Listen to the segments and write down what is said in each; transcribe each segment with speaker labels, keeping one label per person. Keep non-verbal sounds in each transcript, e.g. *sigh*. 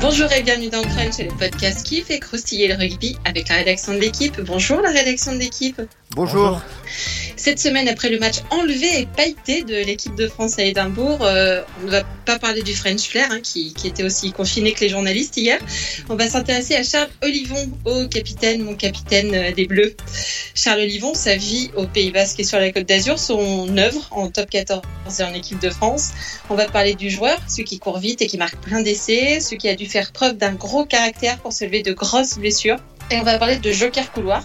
Speaker 1: Bonjour et bienvenue dans Crunch, le podcast qui fait croustiller le rugby avec la rédaction de l'équipe. Bonjour la rédaction de l'équipe.
Speaker 2: Bonjour.
Speaker 1: Cette semaine, après le match enlevé et pailleté de l'équipe de France à Édimbourg, euh, on ne va pas parler du French Flair, hein, qui, était aussi confiné que les journalistes hier. On va s'intéresser à Charles Olivon, au capitaine, mon capitaine euh, des Bleus. Charles Olivon, sa vie au Pays Basque et sur la Côte d'Azur, son œuvre en top 14 et en équipe de France. On va parler du joueur, celui qui court vite et qui marque plein d'essais, celui qui a dû faire preuve d'un gros caractère pour se lever de grosses blessures. Et on va parler de joker couloir,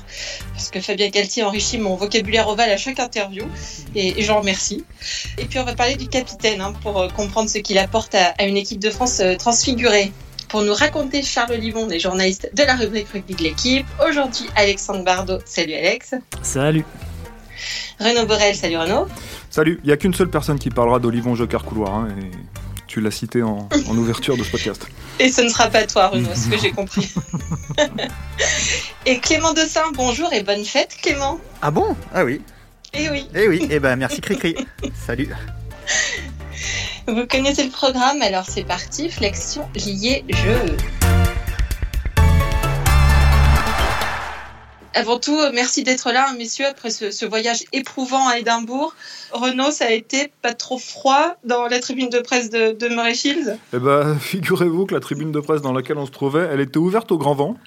Speaker 1: parce que Fabien Galtier enrichit mon vocabulaire ovale à chaque interview, et, et j'en remercie. Et puis on va parler du capitaine, hein, pour euh, comprendre ce qu'il apporte à, à, une équipe de France euh, transfigurée. Pour nous raconter Charles Livon, les journalistes de la rubrique rugby de l'équipe, aujourd'hui Alexandre Bardot. Salut Alex.
Speaker 2: Salut.
Speaker 1: Renaud Borel, salut Renaud.
Speaker 3: Salut, il n'y a qu'une seule personne qui parlera d'Olivon Joker Couloir, hein, et tu l'as cité en, en, ouverture de ce podcast. *laughs*
Speaker 1: Et ce ne sera pas toi, Renaud, ce que j'ai compris. *laughs* et Clément Dossin, bonjour et bonne fête, Clément.
Speaker 2: Ah bon? Ah oui.
Speaker 1: Eh oui.
Speaker 2: Eh oui, eh ben merci Cricri. *laughs* Salut.
Speaker 1: Vous connaissez le programme, alors c'est parti, flexion liée jeu. Avant tout, merci d'être là, messieurs, après ce, ce, voyage éprouvant à Édimbourg. Renaud, ça a été pas trop froid dans la tribune de presse de, de Murrayfield
Speaker 3: Eh ben, *laughs* figurez-vous que la tribune de presse dans laquelle on se trouvait, elle était ouverte au grand vent,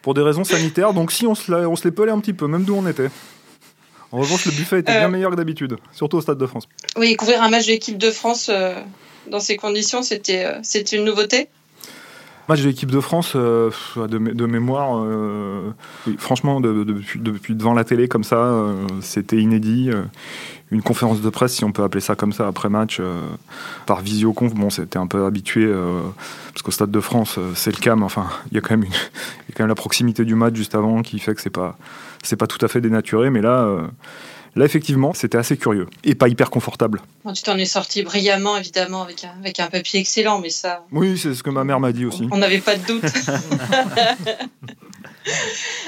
Speaker 3: pour des raisons sanitaires, donc si on se, on se les pelait un petit peu, même d'où on était. En revanche, le buffet était euh... bien meilleur que d'habitude, surtout au Stade de France.
Speaker 1: Oui, couvrir un match de l'équipe de France euh, dans ces conditions, c'était euh, une nouveauté?
Speaker 3: Match de l'équipe de France, euh, de, de, mémoire, euh, oui, franchement, de, depuis, depuis, devant la télé comme ça, euh, c'était inédit. une conférence de presse, si on peut appeler ça comme ça, après match, euh, par visioconf, bon, c'était un peu habitué, parce qu'au Stade de France, c'est le cam, enfin, il y a quand même une, *laughs* y a quand même la proximité du match juste avant qui fait que c'est pas, c'est pas tout à fait dénaturé, mais là. Là, effectivement, c'était assez curieux et pas hyper confortable.
Speaker 1: Bon, tu t'en es sorti brillamment, évidemment, avec un, avec un papier excellent, mais ça.
Speaker 3: Oui, c'est ce que ma mère m'a dit aussi.
Speaker 1: On n'avait pas de doute. *laughs*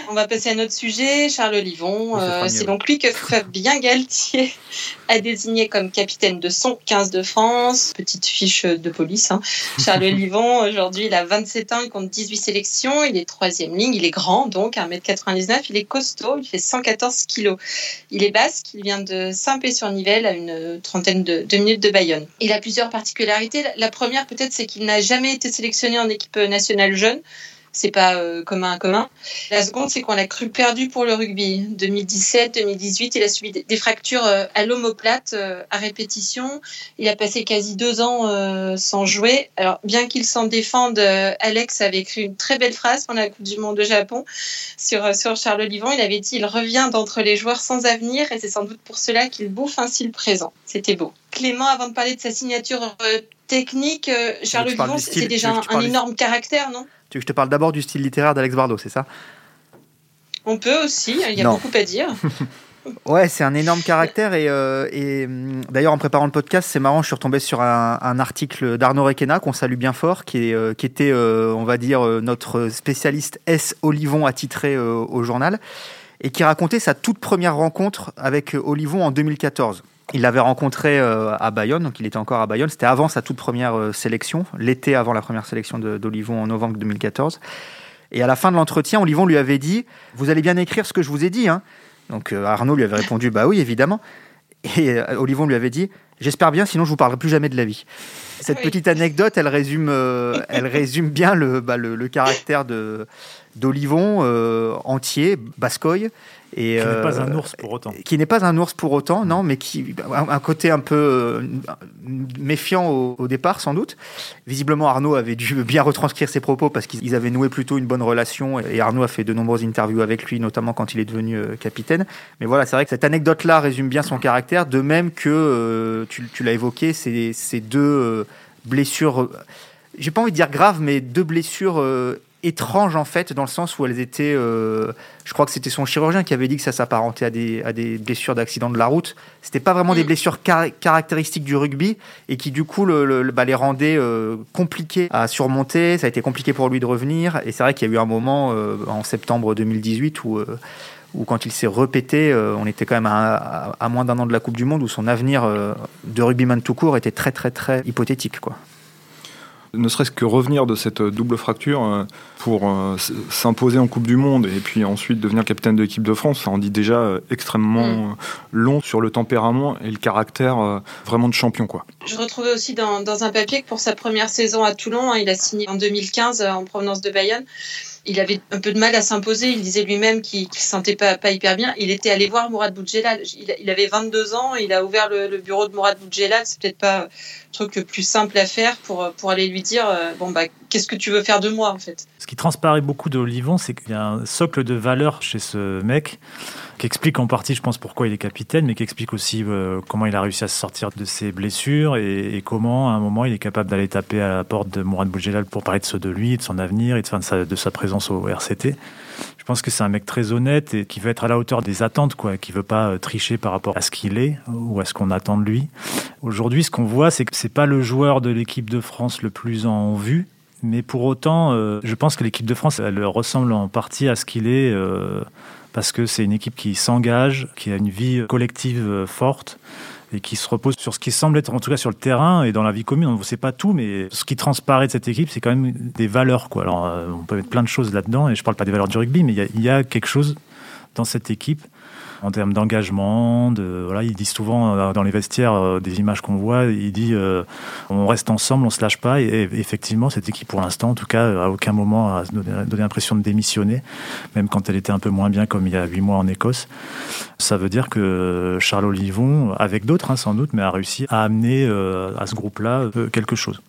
Speaker 1: On va passer à notre sujet, Charles Olivon. Euh, c'est donc lui que Fabien Galtier a désigné comme capitaine de son 15 de France. Petite fiche de police. Hein. Charles *laughs* Olivon, aujourd'hui, il a 27 ans, il compte 18 sélections, il est troisième ligne, il est grand, donc 1m99, il est costaud, il fait 114 kilos. Il est basque, il vient de Saint-Pé-sur-Nivelle, à une trentaine de, de minutes de Bayonne. Il a plusieurs particularités. La première, peut-être, c'est qu'il n'a jamais été sélectionné en équipe nationale jeune c'est pas euh, commun à commun. La seconde, c'est qu'on l'a cru perdu pour le rugby. 2017, 2018, il a subi des fractures euh, à l'omoplate euh, à répétition. Il a passé quasi deux ans euh, sans jouer. Alors, bien qu'il s'en défende, euh, Alex avait écrit une très belle phrase pendant la Coupe du Monde de Japon sur, euh, sur Charles Olivon. Il avait dit il revient d'entre les joueurs sans avenir et c'est sans doute pour cela qu'il bouffe ainsi le présent. C'était beau. Clément, avant de parler de sa signature technique, Charles Olivon, c'est déjà un, un énorme caractère, non?
Speaker 2: Tu veux que je te parle d'abord du style littéraire d'Alex Bardot, c'est ça?
Speaker 1: On peut aussi, il y a non. beaucoup à dire. *laughs*
Speaker 2: ouais, c'est un énorme caractère et, euh, et d'ailleurs en préparant le podcast, c'est marrant, je suis retombé sur un, un article d'Arnaud Requena qu'on salue bien fort, qui, est, euh, qui était, euh, on va dire, notre spécialiste S. Olivon attitré au journal et qui racontait sa toute première rencontre avec Olivon en 2014. Il l'avait rencontré euh, à Bayonne, donc il était encore à Bayonne. C'était avant sa toute première euh, sélection, l'été avant la première sélection d'Olivon en novembre 2014. Et à la fin de l'entretien, Olivon lui avait dit Vous allez bien écrire ce que je vous ai dit hein? Donc euh, Arnaud lui avait répondu Bah oui, évidemment. Et Olivon lui avait dit J'espère bien, sinon je vous parlerai plus jamais de la vie. Cette oui. petite anecdote, elle résume, euh, elle résume bien le, bah, le, le caractère d'Olivon euh, entier, Bascoy.
Speaker 4: Et, qui n'est pas un ours pour autant.
Speaker 2: Qui n'est pas un ours pour autant, non, mais qui un, un côté un peu euh, méfiant au, au, départ, sans doute. Visiblement, Arnaud avait dû bien retranscrire ses propos parce qu'ils avaient noué plutôt une bonne relation. Et Arnaud a fait de nombreuses interviews avec lui, notamment quand il est devenu euh, capitaine. Mais voilà, c'est vrai que cette anecdote-là résume bien son caractère, de même que, euh, tu, tu l'as évoqué, ces, ces deux euh, blessures, j'ai pas envie de dire graves, mais deux blessures étranges en fait, dans le sens où elles étaient. Euh, je crois que c'était son chirurgien qui avait dit que ça s'apparentait à des, à des blessures d'accident de la route. C'était pas vraiment des blessures car caractéristiques du rugby et qui du coup le, le, bah, les rendaient euh, compliqués à surmonter. Ça a été compliqué pour lui de revenir. Et c'est vrai qu'il y a eu un moment euh, en septembre 2018 où où quand il s'est repété, euh, on était quand même à, à, à moins d'un an de la Coupe du Monde, où son avenir euh, de rugbyman tout court était très très très hypothétique. Quoi.
Speaker 3: Ne serait-ce que revenir de cette double fracture euh, pour euh, s'imposer en Coupe du Monde et puis ensuite devenir capitaine de l'équipe de France, ça en dit déjà euh, extrêmement mm. long sur le tempérament et le caractère vraiment de champion. Quoi.
Speaker 1: Je retrouvais aussi dans, dans, un papier que pour sa première saison à Toulon, hein, il a signé en 2015 en provenance de Bayonne il avait un peu de mal à s'imposer. Il disait lui-même qu'il ne se sentait pas, hyper bien. Il était allé voir Mourad Boudjelal. Il, avait 22 ans. Il a ouvert le, bureau de Mourad Boudjelal. C'est peut-être pas le truc le plus simple à faire pour, aller lui dire euh, bon bah qu'est-ce que tu veux faire de moi en fait?
Speaker 4: Ce qui transparaît beaucoup de Olivon, c'est qu'il y a un socle de valeur chez ce mec qui explique en partie, je pense, pourquoi il est capitaine, mais qui explique aussi euh, comment il a réussi à se sortir de ses blessures et, comment, à un moment, il est capable d'aller taper à la porte de Mourad Boudjelal pour parler de, ce, de lui, de son avenir et de, sa, présence au RCT. Je pense que c'est un mec très honnête et qui veut être à la hauteur des attentes, quoi, qui veut pas euh, tricher par rapport à ce qu'il est ou à ce qu'on attend de lui. Aujourd'hui, ce qu'on voit, c'est que c'est pas le joueur de l'équipe de France le plus en vue, mais pour autant, euh, je pense que l'équipe de France, elle ressemble en partie à ce qu'il est parce que c'est une équipe qui s'engage, qui a une vie collective euh, forte et qui se repose sur ce qui semble être, en tout cas sur le terrain et dans la vie commune. On ne sait pas tout, mais ce qui transparaît de cette équipe, c'est quand même des valeurs. Alors, euh, on peut mettre plein de choses là-dedans, et je ne parle pas des valeurs du rugby, mais il y, a quelque chose dans cette équipe en termes d'engagement. De, voilà, il dit souvent euh, dans les vestiaires euh, des images qu'on voit, il dit euh, on reste ensemble, on se lâche pas. Et, effectivement, cette équipe, pour l'instant, en tout cas, à aucun moment a donné, l'impression de démissionner, même quand elle était un peu moins bien, comme il y a huit mois en Écosse. Ça veut dire que Charles Olivon, avec d'autres hein, sans doute, mais a réussi à amener à ce groupe-là quelque chose.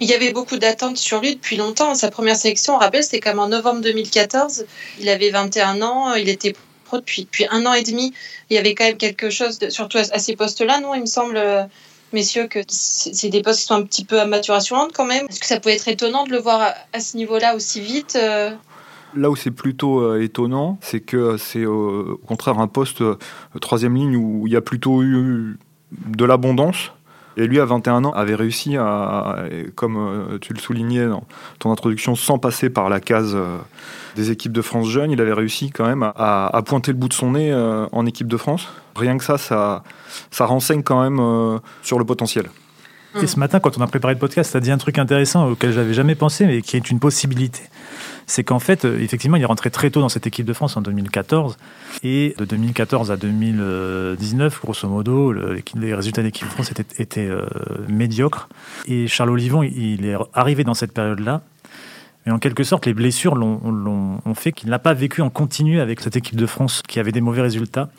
Speaker 1: Il y avait beaucoup d'attentes sur lui depuis longtemps. Sa première sélection, on rappelle, c'était comme en novembre 2014. Il avait 21 ans, il était depuis, un an et demi. Il y avait quand même quelque chose, surtout à, ces postes-là, non Il me semble, euh, messieurs, que c'est des postes qui sont un petit peu à maturation lente quand même. Est-ce que ça peut être étonnant de le voir à, ce niveau-là aussi vite euh?
Speaker 3: Là où c'est plutôt euh, étonnant, c'est que c'est au contraire un poste troisième ligne où il y a plutôt eu de l'abondance. Et lui, à 21 ans, avait réussi à, comme tu le soulignais dans ton introduction, sans passer par la case des équipes de France jeunes, il avait réussi quand même à, pointer le bout de son nez euh, en équipe de France. Rien que ça, ça, ça renseigne quand même euh, sur le potentiel.
Speaker 4: Et ce matin, quand on a préparé le podcast, tu as dit un truc intéressant auquel j'avais jamais pensé, mais qui est une possibilité. C'est qu'en fait, euh, effectivement, il est rentré très tôt dans cette équipe de France en 2014. Et de 2014 à 2019, grosso modo, les résultats de l'équipe de France étaient, médiocres. Et Charles Olivon, il est arrivé dans cette période-là mais en quelque sorte, les blessures l'ont, ont fait qu'il n'a pas vécu en continu avec cette équipe de France qui avait des mauvais résultats.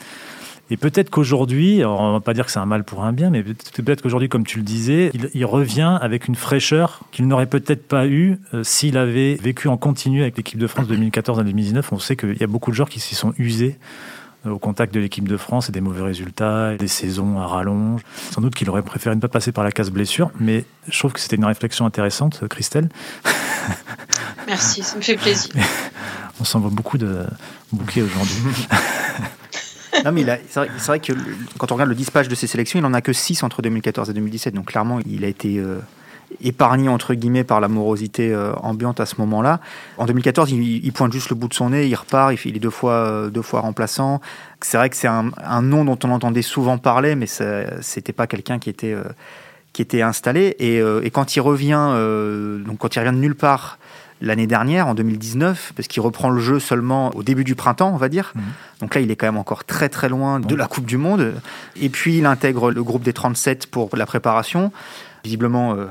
Speaker 4: Et peut-être qu'aujourd'hui, on ne va pas dire que c'est un mal pour un bien, mais peut-être qu'aujourd'hui, comme tu le disais, il, revient avec une fraîcheur qu'il n'aurait peut-être pas eu euh, s'il avait vécu en continu avec l'équipe de France 2014 à 2019. On sait qu'il y a beaucoup de joueurs qui s'y sont usés euh, au contact de l'équipe de France et des mauvais résultats, des saisons à rallonge. Sans doute qu'il aurait préféré ne pas passer par la case blessure, mais je trouve que c'était une réflexion intéressante, Christelle.
Speaker 1: Merci, ça me fait plaisir. *laughs*
Speaker 4: On s'envoie beaucoup de bouquets aujourd'hui. *laughs*
Speaker 2: non, mais c'est vrai, que quand on regarde le dispatch de ses sélections, il n'en a que 6 entre 2014 et 2017. Donc clairement, il a été euh, épargné, entre guillemets, par la morosité euh, ambiante à ce moment-là. En 2014, il, pointe juste le bout de son nez, il repart, il, est deux fois, euh, deux fois remplaçant. C'est vrai que c'est un, nom dont on entendait souvent parler, mais c'était pas quelqu'un qui était qui était installé. Et, et, quand il revient, donc quand il revient de nulle part l'année dernière, en 2019, parce qu'il reprend le jeu seulement au début du printemps, on va dire. Mhm. Donc là, il est quand même encore très très loin de la Coupe du Monde. Et puis, il intègre le groupe des 37 pour la préparation. Visiblement, euh,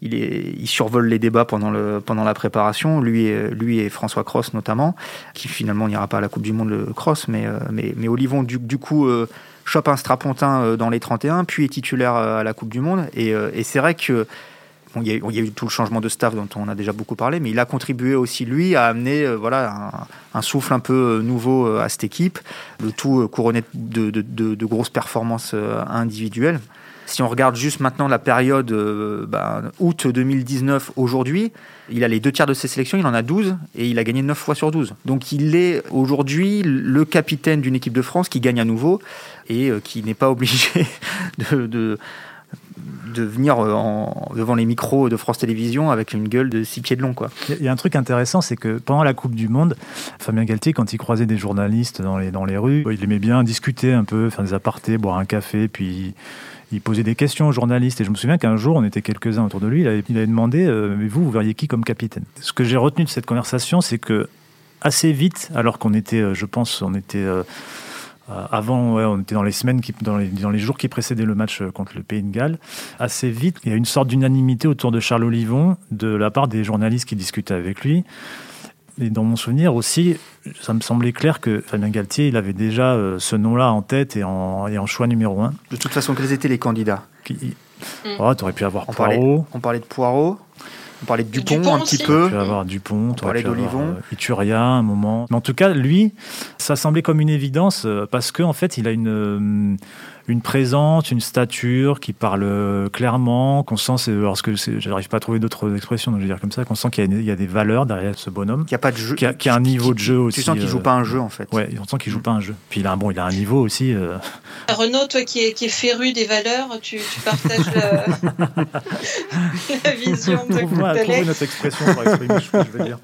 Speaker 2: il, est, il, survole les débats pendant, le, pendant la préparation, lui et, lui et François Cross notamment, qui finalement n'ira pas à la Coupe du Monde, le Cross, mais, euh, mais, mais Olivon, du, du coup, euh, chope un strapontin dans les 31, puis est titulaire à la Coupe du Monde. Et, et c'est vrai que il, y a, eu tout le changement de staff dont on a déjà beaucoup parlé, mais il a contribué aussi, lui, à amener euh, voilà, un, souffle un peu euh, nouveau euh, à cette équipe, le tout couronné de, grosses performances individuelles. Si on regarde juste maintenant la période ben, août 2019 aujourd'hui, il a les deux tiers de ses sélections, il en a 12 et il a gagné 9 fois sur 12. Donc il est aujourd'hui le capitaine d'une équipe de France qui gagne à nouveau et qui n'est pas *laughs* obligé de, de venir euh, devant les micros de France Télévisions avec une gueule de six pieds de long.
Speaker 4: Il y a un truc intéressant, c'est que pendant la Coupe du Monde, Fabien Galtier, quand il croisait des journalistes dans les, dans les rues, il aimait bien discuter un peu, faire des apartés, boire un café, puis il posait des questions aux journalistes. Et je me souviens qu'un jour, on était quelques-uns autour de lui, il avait, il demandé Mais vous, vous verriez qui comme capitaine? Ce que j'ai retenu de cette conversation, c'est que assez vite, alors qu'on était, je pense, on était euh, avant, ouais, on était dans les semaines, qui, dans, les, dans les jours qui précédaient le match euh, contre le Pays de Galles. Assez vite, il y a une sorte d'unanimité autour de Charles Olivon de la part des journalistes qui discutaient avec lui. Et dans mon souvenir aussi, ça me semblait clair que Fabien Galtier, il avait déjà euh, ce nom-là en tête et en, et en, choix numéro un.
Speaker 2: De toute façon, quels étaient les candidats?
Speaker 4: Qui, mm. oh, Tu aurais pu avoir Poirot.
Speaker 2: on parlait de Poirot. On parlait de Dupont, un petit peu.
Speaker 4: Tu vas avoir Dupont,
Speaker 2: on parlait d'Olivon.
Speaker 4: Euh, Ituria, un moment. Mais en tout cas, lui, ça semblait comme une évidence euh, parce qu'en en fait, il a une euh, une présence, une stature qui parle clairement, qu'on sent, lorsque j'arrive pas à trouver d'autres expressions, donc je vais dire comme ça, qu'on sent qu'il y, a des valeurs derrière ce bonhomme.
Speaker 2: Qu'il y a pas de jeu.
Speaker 4: Qui a, un niveau de jeu aussi.
Speaker 2: Tu sens qu'il joue pas un jeu en fait.
Speaker 4: Ouais, on sent qu'il joue pas un jeu. Puis il a un bon, il a un niveau aussi. *laughs*
Speaker 1: Renaud, toi qui es, qui est féru des valeurs, tu, tu partages *laughs* *laughs* la vision de
Speaker 4: Trouve notre expression pour exprimer ce que je veux dire.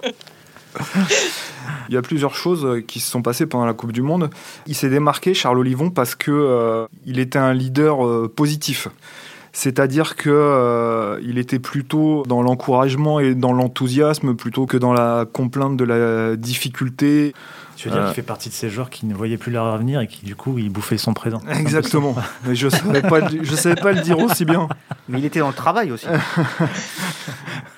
Speaker 4: *laughs*
Speaker 3: Il y a plusieurs choses qui se sont passées pendant la Coupe du Monde. Il s'est démarqué, Charles Olivon, parce que euh, il était un leader euh, positif. C'est-à-dire que il était plutôt dans l'encouragement et dans l'enthousiasme plutôt que dans la complainte de la difficulté.
Speaker 4: Tu veux dire qu'il fait partie de ces joueurs qui ne voyaient plus leur avenir et qui du coup ils bouffaient son présent.
Speaker 3: Exactement. *laughs* Mais je savais pas, je savais pas le dire aussi bien.
Speaker 2: Mais il était dans le travail aussi. *laughs*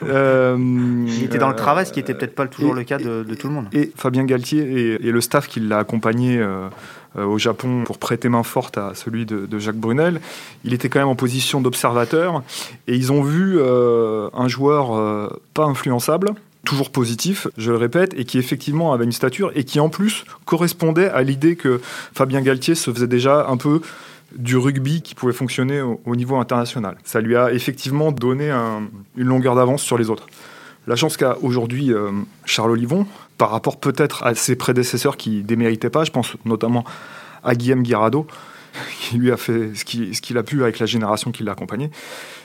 Speaker 2: Euh, il était dans le travail, ce qui n'était peut-être pas toujours le cas de, tout le monde.
Speaker 3: Et Fabien Galtier et, le staff qui l'a accompagné euh, euh, au Japon pour prêter main forte à celui de, Jacques Brunel, il était quand même en position d'observateur et ils ont vu un joueur pas influençable, toujours positif, je le répète, et qui effectivement avait une stature et qui en plus correspondait à l'idée que Fabien Galtier se faisait déjà un peu du rugby qui pouvait fonctionner au, niveau international. Ça lui a effectivement donné une longueur d'avance sur les autres. La chance qu'a aujourd'hui euh, Charles Olivon, par rapport peut-être à ses prédécesseurs qui déméritaient pas, je pense notamment à Guillaume Guirado, *laughs* qui lui a fait ce qu'il a pu avec la génération qui l'a accompagné,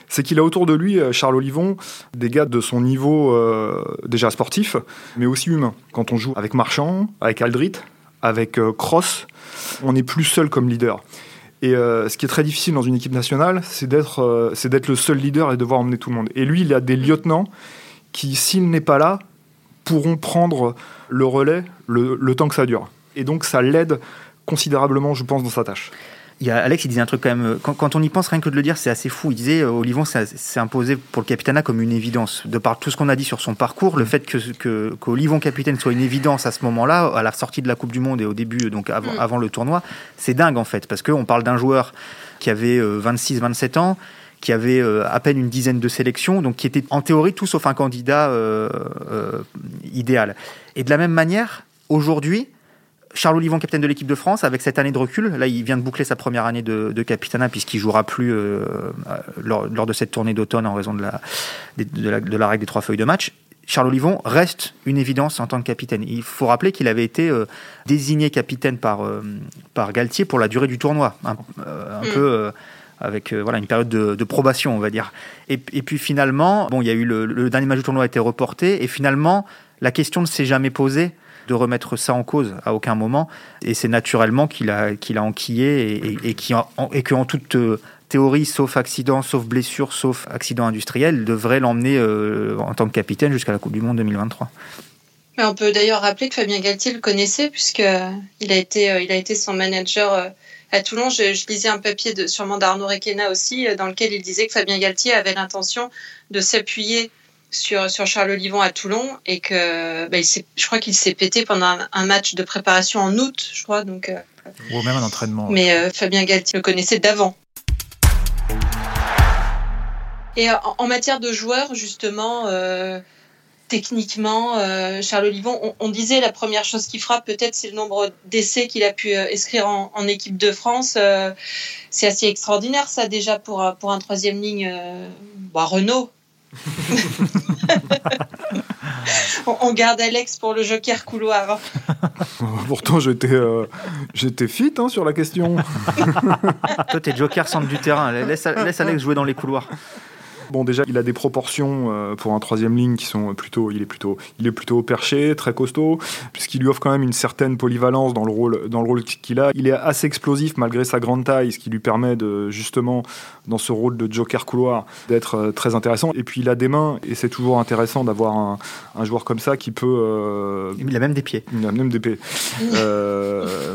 Speaker 3: c'est qu'il a autour de lui, euh, Charles Olivon, des gars de son niveau euh, déjà sportif, mais aussi humain. Quand on joue avec Marchand, avec Aldrit, avec Cross, on n'est plus seul comme leader. Et ce qui est très difficile dans une équipe nationale, c'est d'être le seul leader et devoir emmener tout le monde. Et lui, il a des lieutenants qui, s'il n'est pas là, pourront prendre le relais le, le temps que ça dure. Et donc, ça l'aide considérablement, je pense, dans sa tâche
Speaker 2: il y a Alex, il disait un truc quand même. Euh, quand, on y pense, rien que de le dire, c'est assez fou. Il disait, euh, Olivon s'est imposé pour le capitana comme une évidence. De par tout ce qu'on a dit sur son parcours, le fait que qu'Olivon capitaine soit une évidence à ce moment-là, à la sortie de la Coupe du Monde et au début, donc avant, mm. avant le tournoi, c'est dingue en fait, parce qu'on parle d'un joueur qui avait 26-27 euh, ans, qui avait à peine une dizaine de sélections, donc qui était en théorie tout sauf un candidat idéal. Et de la même manière, aujourd'hui, Charles Olivon, capitaine de l'équipe de France, avec cette année de recul, là il vient de boucler sa première année de, de capitana puisqu'il jouera plus euh, euh, lors, de cette tournée d'automne en raison de la, de, la, règle des trois feuilles de match. Charles Olivon reste une évidence en tant que capitaine. Il faut rappeler qu'il avait été euh, désigné capitaine par, par Galtier pour la durée du tournoi, un, mm. peu avec voilà une période de, probation, on va dire. Et, puis finalement, bon, il y a eu le, dernier match du tournoi a été reporté et finalement la question ne s'est jamais posée de remettre ça en cause à aucun moment. Et c'est naturellement qu'il a, qu'il a enquillé et, et, et qu'en toute euh, théorie, sauf accident, sauf blessure, sauf accident industriel, devrait l'emmener euh, en tant que capitaine jusqu'à la Coupe du Monde 2023.
Speaker 1: Mais on peut d'ailleurs rappeler que Fabien Galtier le connaissait puisqu'il a été, euh, il a été son manager à Toulon. Je, lisais un papier de, sûrement d'Arnaud Requena aussi, dans lequel il disait que Fabien Galtier avait l'intention de s'appuyer sur, sur Charles Olivon à Toulon et que bah, il je crois qu'il s'est pété pendant un, match de préparation en août, je crois. Donc, euh,
Speaker 4: Ou même un entraînement.
Speaker 1: Mais euh, Fabien Galtier le connaissait d'avant. Et euh, en, matière de joueurs, justement, techniquement, Charles Olivon, on, disait la première chose qui frappe peut-être, c'est le nombre d'essais qu'il a pu inscrire en, en, équipe de France. c'est assez extraordinaire, ça, déjà, pour, pour un troisième ligne. Bah, Renault, *laughs* on garde Alex pour le joker couloir. *laughs*
Speaker 3: Pourtant, j'étais euh, j'étais fit hein, sur la question. *laughs*
Speaker 2: Toi, t'es joker centre du terrain. Laisse, laisse Alex jouer dans les couloirs.
Speaker 3: Bon, déjà, il a des proportions euh, pour un troisième ligne qui sont plutôt, il est plutôt, il est plutôt perché, très costaud, puisqu'il lui offre quand même une certaine polyvalence dans le rôle, dans le rôle qu'il a. Il est assez explosif malgré sa grande taille, ce qui lui permet de justement dans ce rôle de joker couloir d'être euh, très intéressant. Et puis il a des mains et c'est toujours intéressant d'avoir un, un, joueur comme ça qui peut. Euh,
Speaker 2: il a même des pieds.
Speaker 3: Il a même des pieds,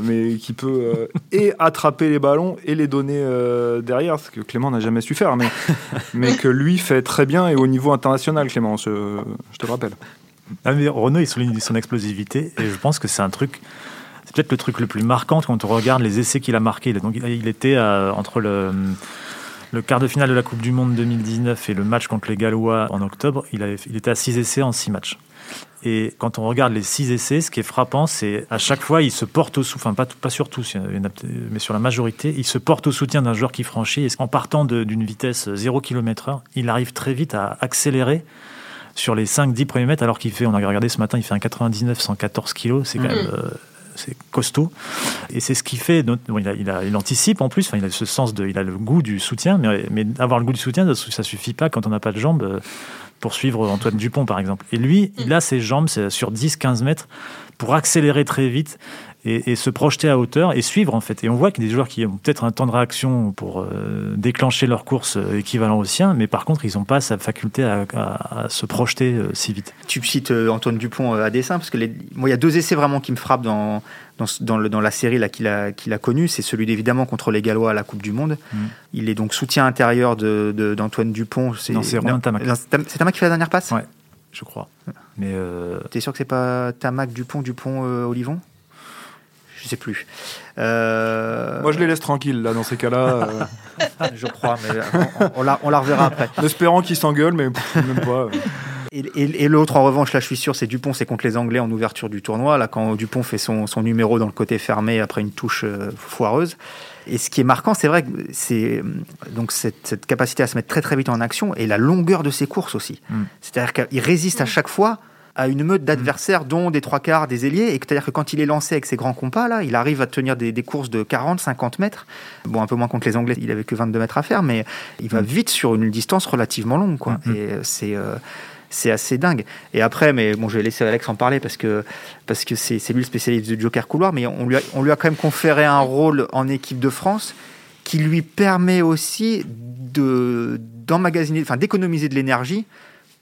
Speaker 3: mais qui peut et attraper les ballons et les donner derrière, ce que Clément n'a jamais su faire, mais *laughs* mais que lui fait très bien et au niveau international, Clément, je, te rappelle.
Speaker 4: Ah, Renault, il souligne son explosivité et je pense que c'est un truc. C'est peut-être le truc le plus marquant quand on regarde les essais qu'il a marqués. Donc, il était entre le, le quart de finale de la Coupe du Monde 2019 et le match contre les Gallois en octobre. Il, avait, il était à 6 essais en 6 matchs. Et quand on regarde les six essais, ce qui est frappant, c'est à chaque fois, il se porte au soutien, enfin pas, pas sur tous, mais sur la majorité, il se porte au soutien d'un joueur qui franchit. Et en partant d'une vitesse 0 km/h, il arrive très vite à accélérer sur les 5-10 premiers mètres, alors qu'il fait, on a regardé ce matin, il fait un 99-114 kg, c'est quand mmh. même. Euh, c'est costaud. Et c'est ce qui fait. il, anticipe en plus, il a ce sens de. Il a le goût du soutien, mais, mais avoir le goût du soutien, ça, suffit pas quand on n'a pas de jambes. Euh, pour suivre Antoine Dupont, par exemple. Et lui, il a ses jambes sur 10-15 mètres pour accélérer très vite et, se projeter à hauteur et suivre en fait. Et on voit qu'il y a des joueurs qui ont peut-être un temps de réaction pour euh, déclencher leur course euh, équivalent au sien, mais par contre ils n'ont pas sa faculté à, se projeter euh, si vite.
Speaker 2: Tu cites Antoine Dupont à dessein parce que les... moi il y a deux essais vraiment qui me frappent dans dans, dans, le, dans la série qu'il a qu'il a connue, c'est celui évidemment contre les Gallois à la Coupe du Monde. Mm. Il est donc soutien intérieur de d'Antoine Dupont.
Speaker 4: C'est Romain Tamac.
Speaker 2: C'est Tamac qui fait la dernière passe?
Speaker 4: Ouais, je crois. Mais
Speaker 2: t'es sûr que c'est pas Tamac Dupont Dupont Olivon? Je sais plus. Euh,
Speaker 3: Moi, je les laisse tranquilles, là, dans ces cas-là.
Speaker 2: Euh. *laughs* je crois, mais on, la, on la reverra après. *laughs*
Speaker 3: En espérant qu'ils s'engueulent, mais même pas.
Speaker 2: Et, l'autre, en revanche, là, je suis sûr, c'est Dupont, c'est contre les Anglais en ouverture du tournoi. Là, quand Dupont fait son, son numéro dans le côté fermé après une touche euh, foireuse. Et ce qui est marquant, c'est vrai que c'est donc cette, cette, capacité à se mettre très très vite en action et la longueur de ses courses aussi. Mm. C'est-à-dire qu'il résiste à chaque fois à une meute d'adversaires, dont des trois quarts des ailiers. Et c'est-à-dire que quand il est lancé avec ses grands compas, là, il arrive à tenir des, courses de 40, 50 mètres. Bon, un peu moins contre les Anglais, il avait que 22 mètres à faire, mais il va mm. vite sur une distance relativement longue. Quoi. Mm, mm. Et euh, c'est. Euh, c'est assez dingue. Et après, mais bon, je vais laisser Alex en parler parce que parce que c'est lui le spécialiste du Joker couloir, mais on lui a, on lui a quand même conféré un rôle en équipe de France qui lui permet aussi de d'emmagasiner, enfin d'économiser de l'énergie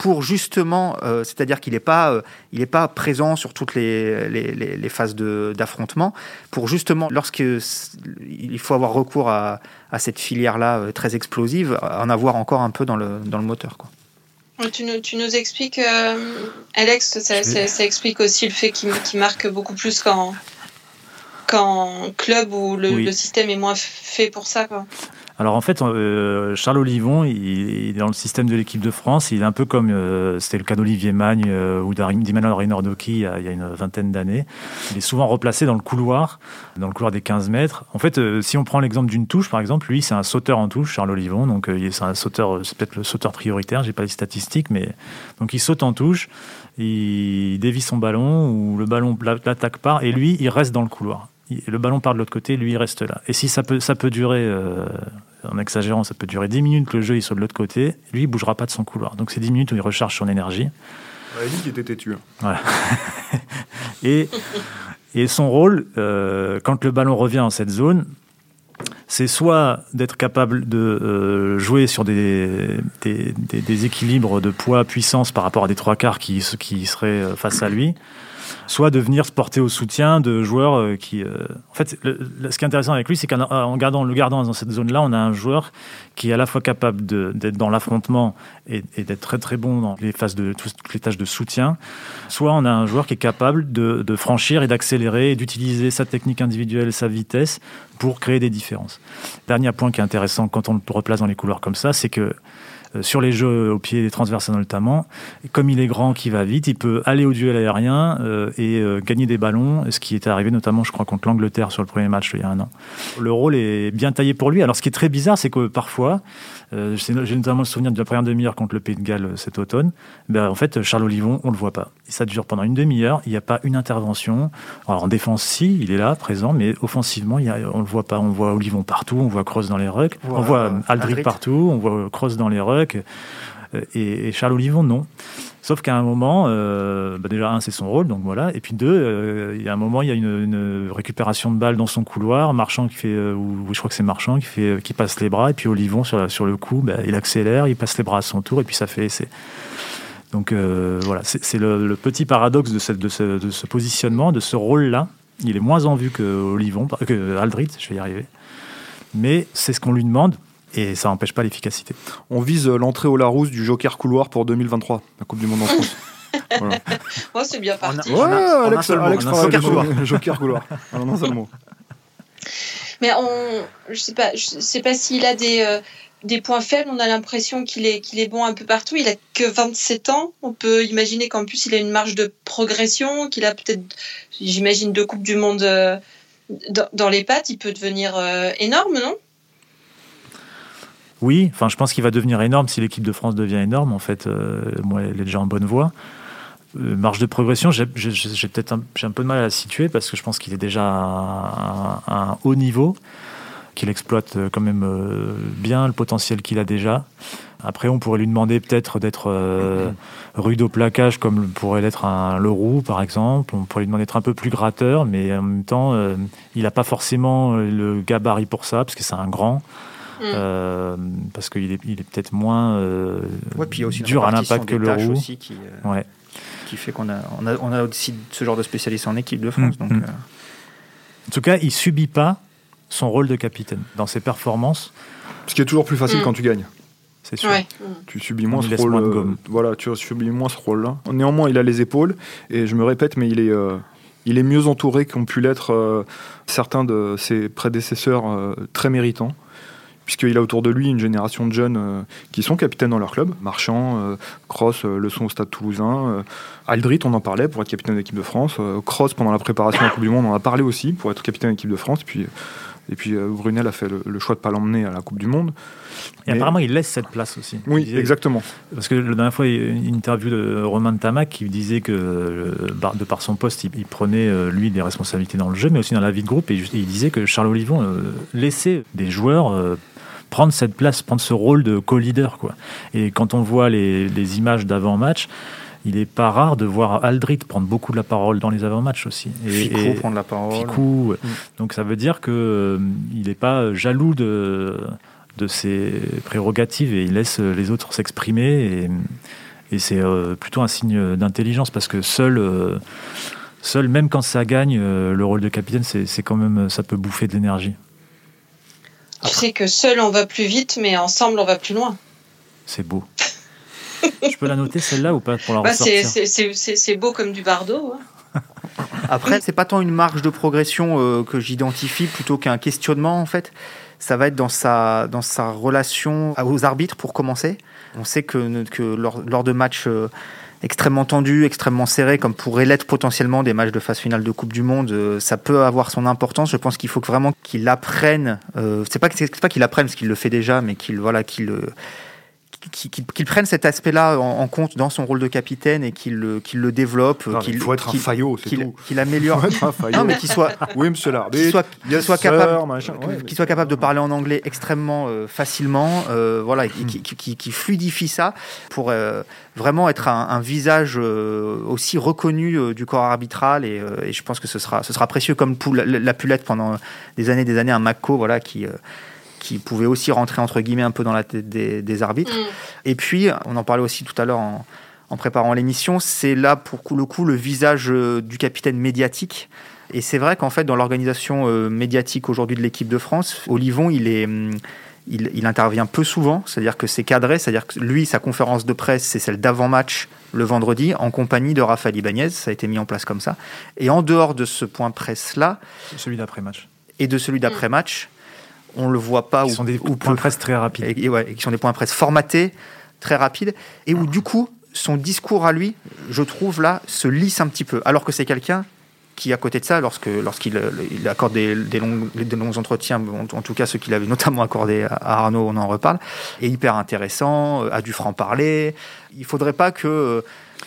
Speaker 2: pour justement, euh, c'est-à-dire qu'il n'est pas, euh, il est pas présent sur toutes les, les, les phases d'affrontement, pour justement, lorsqu'il faut avoir recours à, à cette filière-là euh, très explosive, en avoir encore un peu dans le, dans le moteur. Quoi.
Speaker 1: Tu nous, tu nous expliques, Alex, ça, ça, explique aussi le fait qu'il marque beaucoup plus qu'en club où le, le, système est moins fait pour ça. Quoi.
Speaker 4: Alors en fait, euh, Charles Olivon, il, est dans le système de l'équipe de France. Il est un peu comme euh, c'était le cas d'Olivier Magne euh, ou d'Emmanuel Reynordoki il, y a une vingtaine d'années. Il est souvent replacé dans le couloir, dans le couloir des 15 mètres. En fait, si on prend l'exemple d'une touche, par exemple, lui, c'est un sauteur en touche, Charles Olivon. Donc c'est un sauteur, peut-être le sauteur prioritaire. J'ai pas les statistiques, mais donc il saute en touche, il dévie son ballon ou le ballon l'attaque part et lui, il reste dans le couloir le ballon part de l'autre côté, lui il reste là. Et si ça peut, ça peut durer, euh, en exagérant, ça peut durer 10 minutes que le jeu il soit de l'autre côté, lui il bougera pas de son couloir. Donc c'est 10 minutes où il recharge son énergie.
Speaker 3: Il dit qu'il était têtu.
Speaker 4: Voilà. *laughs* et, et son rôle, euh, quand le ballon revient en cette zone, c'est soit d'être capable de euh, jouer sur des, des, des, équilibres de poids-puissance par rapport à des trois quarts qui, qui seraient face à lui, soit de venir se porter au soutien de joueurs euh, qui. Euh, en fait, ce qui est intéressant avec lui, c'est qu'en gardant, le gardant dans cette zone-là, on a un joueur qui est à la fois capable d'être dans l'affrontement et, d'être très très bon dans les phases de toutes les tâches de soutien, soit on a un joueur qui est capable de, de franchir et d'accélérer et d'utiliser sa technique individuelle, sa vitesse pour créer des différences. Dernier point qui est intéressant quand on le replace dans les couleurs comme ça, c'est que sur les jeux au pied transversal notamment. comme il est grand, qui va vite, il peut aller au duel aérien euh, et euh, gagner des ballons, ce qui est arrivé notamment, je crois, contre l'Angleterre sur le premier match il y a un an. Le rôle est bien taillé pour lui. Alors, ce qui est très bizarre, c'est que parfois, j'ai notamment le souvenir de la première demi-heure contre le Pays de Galles cet automne. Ben, en fait, Charles Olivon, on le voit pas. Ça dure pendant une demi-heure. Il n'y a pas une intervention. Alors, en défense, si, il est là, présent, mais offensivement, il y a, on le voit pas. On voit Olivon partout, on voit Kroos dans les rucks, on voit Aldric, partout, on voit Kroos dans les rucks Et, Charles Olivon, non. Sauf qu'à un moment, bah déjà, un, c'est son rôle, donc voilà. Et puis deux, il y a un moment, il y a une, récupération de balles dans son couloir. Marchand qui fait, ou je crois que c'est Marchand qui, fait, qui passe les bras. Et puis Olivon, sur, sur le coup, bah, il accélère, il passe les bras à son tour, et puis ça fait essai. Donc euh, voilà, c'est le, petit paradoxe de, ce, positionnement, de ce rôle-là. Il est moins en vue que Olivon, que Aldrit, je vais y arriver. Mais c'est ce qu'on lui demande et ça n'empêche pas l'efficacité.
Speaker 3: On vise l'entrée au Larousse du Joker couloir pour 2023, la Coupe du Monde en France. *laughs*
Speaker 1: voilà. c'est bien parti.
Speaker 3: Ouais, Alex, Alex *laughs* Joker couloir. Joker couloir.
Speaker 1: Mais on, je sais pas, je sais pas s'il a des, euh, des points faibles. On a l'impression qu'il est, qu'il est bon un peu partout. Il a que 27 ans. On peut imaginer qu'en plus, il a une marge de progression, qu'il a peut-être, j'imagine, deux Coupes du Monde euh, dans, les pattes. Il peut devenir euh, énorme, non?
Speaker 4: Oui, enfin, je pense qu'il va devenir énorme si l'équipe de France devient énorme. En fait, euh, moi, elle est déjà en bonne voie. marge de progression, j'ai peut-être un, peu de mal à la situer parce que je pense qu'il est déjà à un haut niveau qu'il exploite euh, quand même euh, bien le potentiel qu'il a déjà. Après, on pourrait lui demander peut-être d'être euh, rude au plaquage comme pourrait l'être un Leroux, par exemple. On pourrait lui demander d'être un peu plus gratteur, mais en même temps, il n'a pas forcément le gabarit pour ça, parce que c'est un grand. Mm. parce qu'il est, il est peut-être moins dur à l'impact que le roux.
Speaker 2: Qui, ouais. qui fait qu'on a on, a, on a aussi ce genre de spécialistes en équipe de France. Mm. Donc, mm.
Speaker 4: En tout cas, il subit pas son rôle de capitaine dans ses performances.
Speaker 3: Ce qui est toujours plus facile quand tu gagnes. C'est sûr. Tu subis moins ce rôle. Euh, voilà, tu subis moins ce rôle-là. Néanmoins, il a les épaules et je me répète, mais il est, euh, il est mieux entouré qu'ont pu l'être euh, certains de ses prédécesseurs très méritants puisqu'il a autour de lui une génération de jeunes qui sont capitaines dans leur club. Marchand, Cross, le son au Stade Toulousain, Aldrit, on en parlait pour être capitaine de l'équipe de France, Cross pendant la préparation de la Coupe du Monde, on en a parlé aussi pour être capitaine de l'équipe de France, puis et puis euh, Brunel a fait le, choix de ne pas l'emmener à la Coupe du Monde.
Speaker 4: Et apparemment, il laisse cette place aussi.
Speaker 3: Oui, exactement.
Speaker 4: Parce que la dernière fois, il y a une interview de Romain Tamac qui disait que, euh, de par son poste, il, prenait, euh, lui, des responsabilités dans le jeu, mais aussi dans la vie de groupe. Et il disait que Charles Olivon laissait des joueurs prendre cette place, prendre ce rôle de co-leader. Quoi. Et quand on voit les, les images d'avant-match, il n'est pas rare de voir Aldrit prendre beaucoup de la parole dans les avant-matchs aussi.
Speaker 2: Et, Ficou prendre la parole.
Speaker 4: Ficou, mm. Donc ça veut dire qu'il euh, n'est pas jaloux de, de ses prérogatives et il laisse les autres s'exprimer. Et, c'est euh, plutôt un signe d'intelligence parce que seul, euh, seul, même quand ça gagne, le rôle de capitaine, c'est quand même, ça peut bouffer de l'énergie.
Speaker 1: Tu sais que seul on va plus vite, mais ensemble on va plus loin.
Speaker 4: C'est beau. *laughs* Je peux la noter celle-là ou pas pour la bah,
Speaker 1: C'est beau comme du bardeau.
Speaker 2: Hein. *laughs* Après, c'est pas tant une marge de progression euh, que j'identifie plutôt qu'un questionnement en fait. Ça va être dans sa, dans sa relation aux arbitres pour commencer. On sait que, que lors, lors de matchs euh, extrêmement tendus, extrêmement serrés, comme pourraient l'être potentiellement des matchs de phase finale de Coupe du Monde, euh, ça peut avoir son importance. Je pense qu'il faut vraiment qu'il apprenne. c'est pas, pas qu'il apprenne parce qu'il le fait déjà, mais qu'il voilà, qu'il qu'il prenne cet aspect-là en, compte dans son rôle de capitaine et qu'il le, le développe. *laughs*
Speaker 3: il faut être un faillot, c'est tout.
Speaker 2: Qu'il améliore.
Speaker 3: non,
Speaker 2: mais qu'il soit. *laughs*
Speaker 3: Oui, monsieur
Speaker 2: l'arbitre. Qu'il soit, capable, soit capable de parler en anglais extrêmement euh, facilement, euh, voilà, mm. qui, qui, fluidifie ça pour euh, vraiment être un, visage aussi reconnu du corps arbitral et, je pense que ce sera, ce sera précieux comme pour la, la, Pulette pendant des années, des années, un Mako, voilà, qui qui pouvait aussi rentrer entre guillemets un peu dans la tête des, arbitres. Mm. Et puis, on en parlait aussi tout à l'heure en, préparant l'émission, c'est là pour le coup le visage euh, du capitaine médiatique. Et c'est vrai qu'en fait, dans l'organisation euh, médiatique aujourd'hui de l'équipe de France, Olivon, il est. Mm, il, intervient peu souvent, c'est-à-dire que c'est cadré, c'est-à-dire que lui, sa conférence de presse, c'est celle d'avant-match le vendredi, en compagnie de Raphaël Ibanez, ça a été mis en place comme ça. Et en dehors de ce point presse-là...
Speaker 4: Celui d'après-match.
Speaker 2: Et de celui d'après-match, on le voit pas.
Speaker 4: Qui sont des points presse très rapides.
Speaker 2: Et, qui sont des points presse formatés, très rapides, et où du coup, son discours à lui, je trouve là, se lisse un petit peu. Alors que c'est quelqu'un qui, à côté de ça, lorsque lorsqu'il il accorde des, longs, des longs entretiens, en, tout cas ceux qu'il avait *laughs* notamment accordé à Arnaud, on en reparle, est hyper intéressant, a du franc-parler. Il faudrait pas que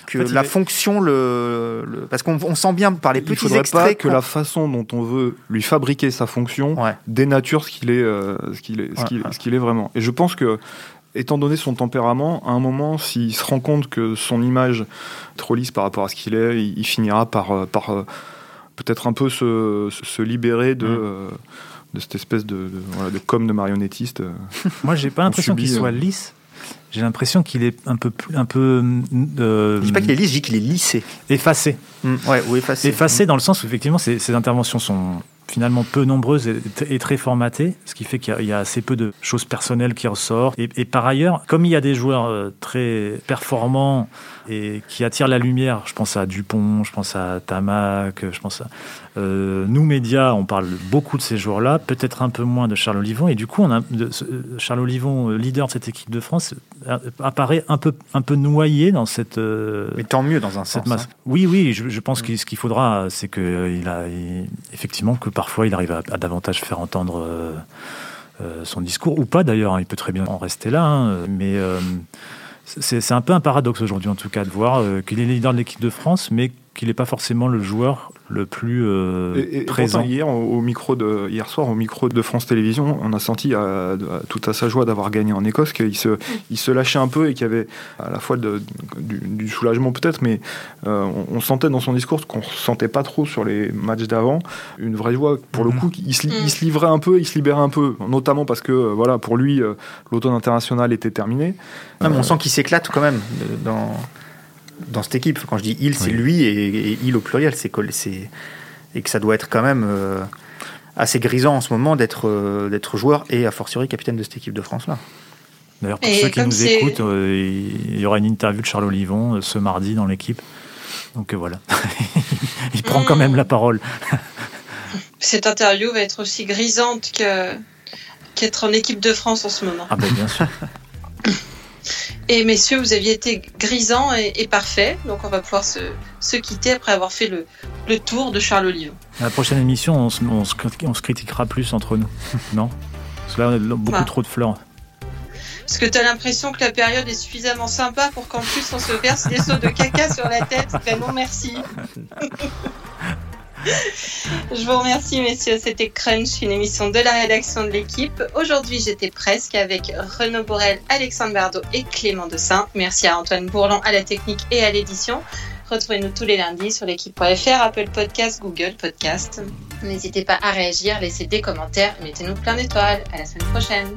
Speaker 2: que la fonction le, parce qu'on sent bien par les petits
Speaker 3: il
Speaker 2: extraits
Speaker 3: pas que la façon dont on veut lui fabriquer sa fonction dénature ce qu'il est, euh, ce qu'il est, ce qu'il est vraiment. Et je pense que étant donné son tempérament, à un moment, s'il se rend compte que son image est trop lisse par rapport à ce qu'il est, il, finira par, par peut-être un peu se, se libérer de. De cette espèce de, de, voilà, de com de marionnettiste.
Speaker 4: Moi, j'ai pas *laughs* l'impression qu'il soit lisse. J'ai l'impression qu'il est un peu un peu.
Speaker 2: Euh, je dis pas qu'il est lisse, je dis qu'il est lissé.
Speaker 4: Effacé.
Speaker 2: Mm, ouais, ou effacé.
Speaker 4: Effacé dans le sens où effectivement ses, ses interventions sont finalement peu nombreuses et, très formatées, ce qui fait qu'il y, a assez peu de choses personnelles qui ressortent. Et, par ailleurs, comme il y a des joueurs euh, très performants et qui attirent la lumière, je pense à Dupont, je pense à Tamac, je pense à euh, nous médias, on parle beaucoup de ces joueurs-là, peut-être un peu moins de Charles Olivon. Et du coup, on a, de, Charles Olivon, euh, leader de cette équipe de France, apparaît un peu, un peu noyé dans cette.
Speaker 2: Mais tant mieux dans un sens. Hein.
Speaker 4: Oui, oui, je, pense que ce qu'il faudra, c'est qu'il a effectivement que parfois il arrive à, davantage faire entendre euh, euh, son discours, ou pas d'ailleurs, hein, il peut très bien en rester là, hein, mais euh, c'est un peu un paradoxe aujourd'hui en tout cas de voir qu'il est leader de l'équipe de France, mais qu'il n'est pas forcément le joueur le plus euh, présent.
Speaker 3: hier, au, micro de, hier soir, au micro de France Télévisions, on a senti à, tout à sa joie d'avoir gagné en Écosse qu'il se, il se lâchait un peu et qu'il y avait à la fois de, du, soulagement peut-être, mais euh, on, sentait dans son discours qu'on ne sentait pas trop sur les matchs d'avant une vraie joie. Pour le mhm. coup, il se, il se, livrait un peu, il se libérait un peu, notamment parce que euh, voilà, pour lui, l'automne international était terminé.
Speaker 2: on sent qu'il s'éclate quand même dans dans cette équipe. Quand je dis il, c'est lui et, il au pluriel, c'est et que ça doit être quand même euh, assez grisant en ce moment d'être euh, d'être joueur et a fortiori capitaine de cette équipe de France là.
Speaker 4: D'ailleurs, pour ceux qui nous écoutent, euh, il y aura une interview de Charles Olivon ce mardi dans l'équipe. Donc voilà, *laughs* il prend quand même la parole.
Speaker 1: Cette interview va être aussi grisante que qu'être en équipe de France en ce moment.
Speaker 4: Ah ben bien sûr. *laughs*
Speaker 1: Et messieurs, vous aviez été grisant et, parfait, donc on va pouvoir se, se, quitter après avoir fait le, le tour de Charles Olive.
Speaker 4: la prochaine émission, on se, on, se, on se, critiquera plus entre nous, *laughs* non? Parce que là, on a beaucoup ah. trop de fleurs.
Speaker 1: Parce que tu as l'impression que la période est suffisamment sympa pour qu'en plus on se verse des sauts de caca sur la tête. Ben non, merci. *laughs* Je vous remercie, messieurs. C'était Crunch, une émission de la rédaction de l'équipe. Aujourd'hui, j'étais presque avec Renaud Borel, Alexandre Bardot et Clément Dessin. Merci à Antoine Bourlan à la technique et à l'édition. Retrouvez-nous tous les lundis sur l'équipe.fr, Apple Podcast, Google Podcast. N'hésitez pas à réagir, laissez des commentaires, mettez-nous plein d'étoiles. À la semaine prochaine.